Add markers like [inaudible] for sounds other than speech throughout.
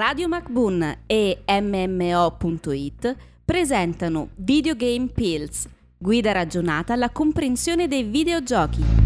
Radio MacBoon e MMO.it presentano Videogame Pills, guida ragionata alla comprensione dei videogiochi.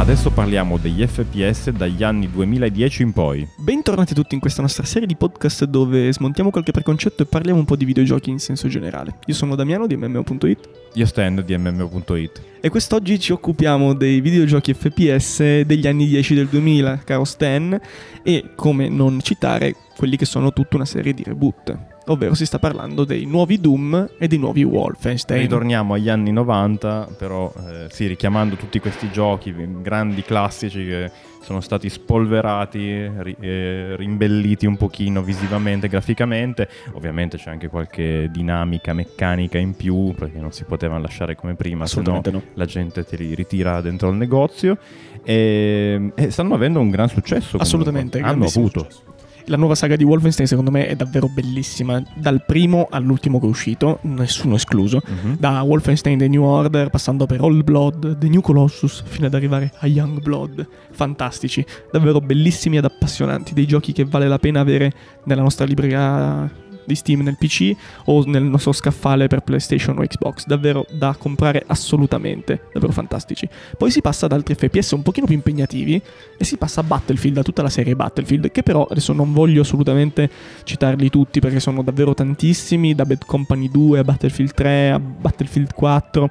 Adesso parliamo degli FPS dagli anni 2010 in poi. Bentornati tutti in questa nostra serie di podcast dove smontiamo qualche preconcetto e parliamo un po' di videogiochi in senso generale. Io sono Damiano di MMO.it. Io Stan di MMO.it. E quest'oggi ci occupiamo dei videogiochi FPS degli anni 10 del 2000, caro Stan, e come non citare quelli che sono tutta una serie di reboot ovvero si sta parlando dei nuovi Doom e dei nuovi Wolfenstein. Ritorniamo agli anni 90, però eh, sì, richiamando tutti questi giochi, grandi classici che sono stati spolverati, ri- eh, rimbelliti un pochino visivamente, graficamente. Ovviamente c'è anche qualche dinamica meccanica in più, perché non si potevano lasciare come prima, se no, la gente ti ritira dentro il negozio. E, e stanno avendo un gran successo. Assolutamente, hanno avuto. Successo la nuova saga di Wolfenstein secondo me è davvero bellissima, dal primo all'ultimo che è uscito, nessuno escluso, uh-huh. da Wolfenstein The New Order passando per Old Blood, The New Colossus fino ad arrivare a Young Blood, fantastici, davvero bellissimi ed appassionanti, dei giochi che vale la pena avere nella nostra libreria di Steam nel PC o nel nostro scaffale per PlayStation o Xbox, davvero da comprare assolutamente, davvero fantastici. Poi si passa ad altri FPS un pochino più impegnativi e si passa a Battlefield, a tutta la serie Battlefield, che però adesso non voglio assolutamente citarli tutti perché sono davvero tantissimi, da Bad Company 2 a Battlefield 3 a Battlefield 4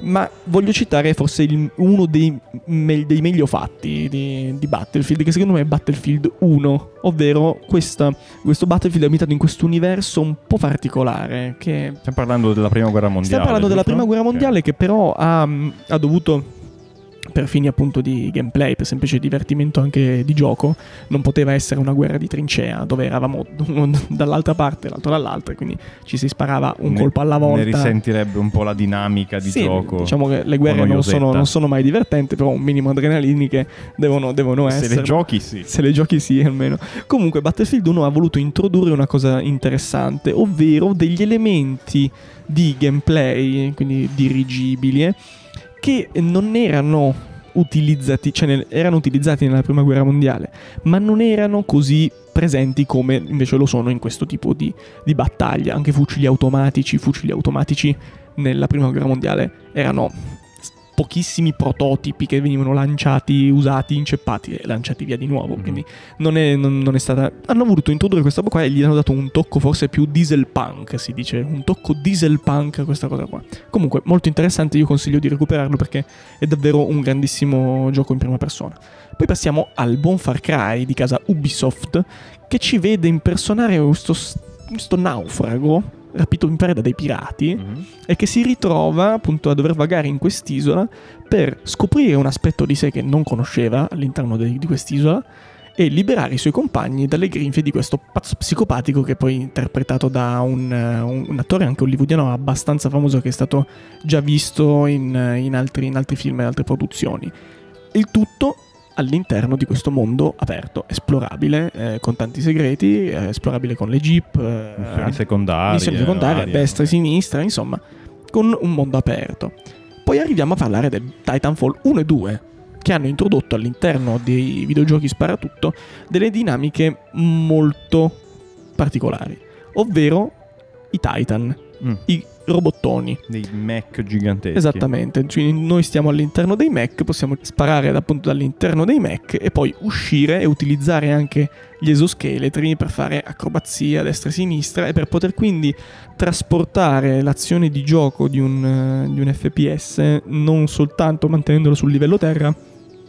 ma voglio citare forse il, uno dei, me, dei, meglio fatti di, di, Battlefield, che secondo me è Battlefield 1, ovvero questa, questo Battlefield è ambientato in questo un po' particolare. Che... Stiamo parlando della prima guerra mondiale. Stiamo parlando della prima guerra mondiale okay. che però ha, ha dovuto per fini appunto di gameplay, per semplice divertimento anche di gioco, non poteva essere una guerra di trincea dove eravamo [laughs] uno dall'altra parte, l'altro dall'altra, quindi ci si sparava un ne, colpo alla volta. Ne risentirebbe un po' la dinamica di sì, gioco. Diciamo che le guerre non sono, non sono, mai divertenti, però un minimo adrenaliniche devono, devono essere. Se le giochi sì. Se le giochi sì almeno. Comunque Battlefield 1 ha voluto introdurre una cosa interessante, ovvero degli elementi di gameplay, quindi dirigibili, eh, che non erano utilizzati, cioè erano utilizzati nella prima guerra mondiale, ma non erano così presenti come invece lo sono in questo tipo di, di battaglia. Anche fucili automatici, fucili automatici nella prima guerra mondiale erano pochissimi prototipi che venivano lanciati, usati, inceppati e lanciati via di nuovo. Mm-hmm. Quindi non è, non, non è, stata. Hanno voluto introdurre questa roba qua e gli hanno dato un tocco forse più diesel punk, si dice. Un tocco diesel punk a questa cosa qua. Comunque, molto interessante, io consiglio di recuperarlo perché è davvero un grandissimo gioco in prima persona. Poi passiamo al buon Far Cry di casa Ubisoft che ci vede impersonare questo, questo naufrago rapito in pare da dei pirati mm-hmm. e che si ritrova appunto a dover vagare in quest'isola per scoprire un aspetto di sé che non conosceva all'interno de- di quest'isola e liberare i suoi compagni dalle grinfie di questo pazzo psicopatico che poi è interpretato da un, un, un attore anche hollywoodiano abbastanza famoso che è stato già visto in, in, altri, in altri film e altre produzioni. Il tutto all'interno di questo mondo aperto, esplorabile, eh, con tanti segreti, eh, esplorabile con le jeep, eh, missioni secondarie, missioni secondarie destra e sinistra, insomma, con un mondo aperto. Poi arriviamo a parlare del Titanfall 1 e 2, che hanno introdotto all'interno dei videogiochi sparatutto delle dinamiche molto particolari, ovvero i Titan, mm. i robottoni. Dei mech giganteschi. Esattamente, cioè noi stiamo all'interno dei mech, possiamo sparare appunto dall'interno dei mech e poi uscire e utilizzare anche gli esoscheletri per fare acrobazia a destra e a sinistra e per poter quindi trasportare l'azione di gioco di un, di un FPS non soltanto mantenendolo sul livello terra,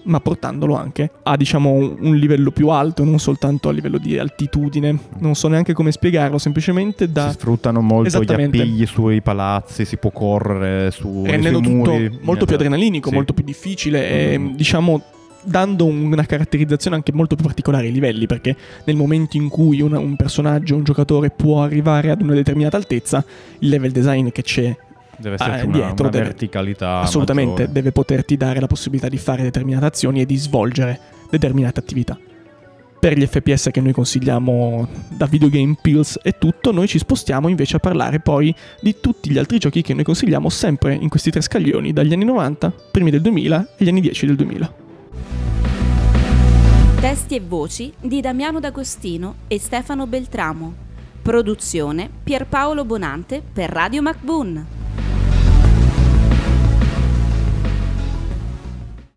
ma portandolo anche a diciamo un livello più alto, non soltanto a livello di altitudine. Non so neanche come spiegarlo, semplicemente da... Si sfruttano molto gli appigli sui palazzi, si può correre su... Rendendo tutto muri, molto più adrenalinico, sì. molto più difficile mm-hmm. e diciamo dando una caratterizzazione anche molto più particolare ai livelli, perché nel momento in cui una, un personaggio, un giocatore può arrivare ad una determinata altezza, il level design che c'è Deve esserci una, dietro, una deve, verticalità. Assolutamente, maggiore. deve poterti dare la possibilità di fare determinate azioni e di svolgere determinate attività. Per gli FPS che noi consigliamo da Videogame Pills e tutto, noi ci spostiamo invece a parlare poi di tutti gli altri giochi che noi consigliamo sempre in questi tre scaglioni, dagli anni 90, primi del 2000 e gli anni 10 del 2000. Testi e voci di Damiano D'Agostino e Stefano Beltramo. Produzione Pierpaolo Bonante per Radio MacBoon.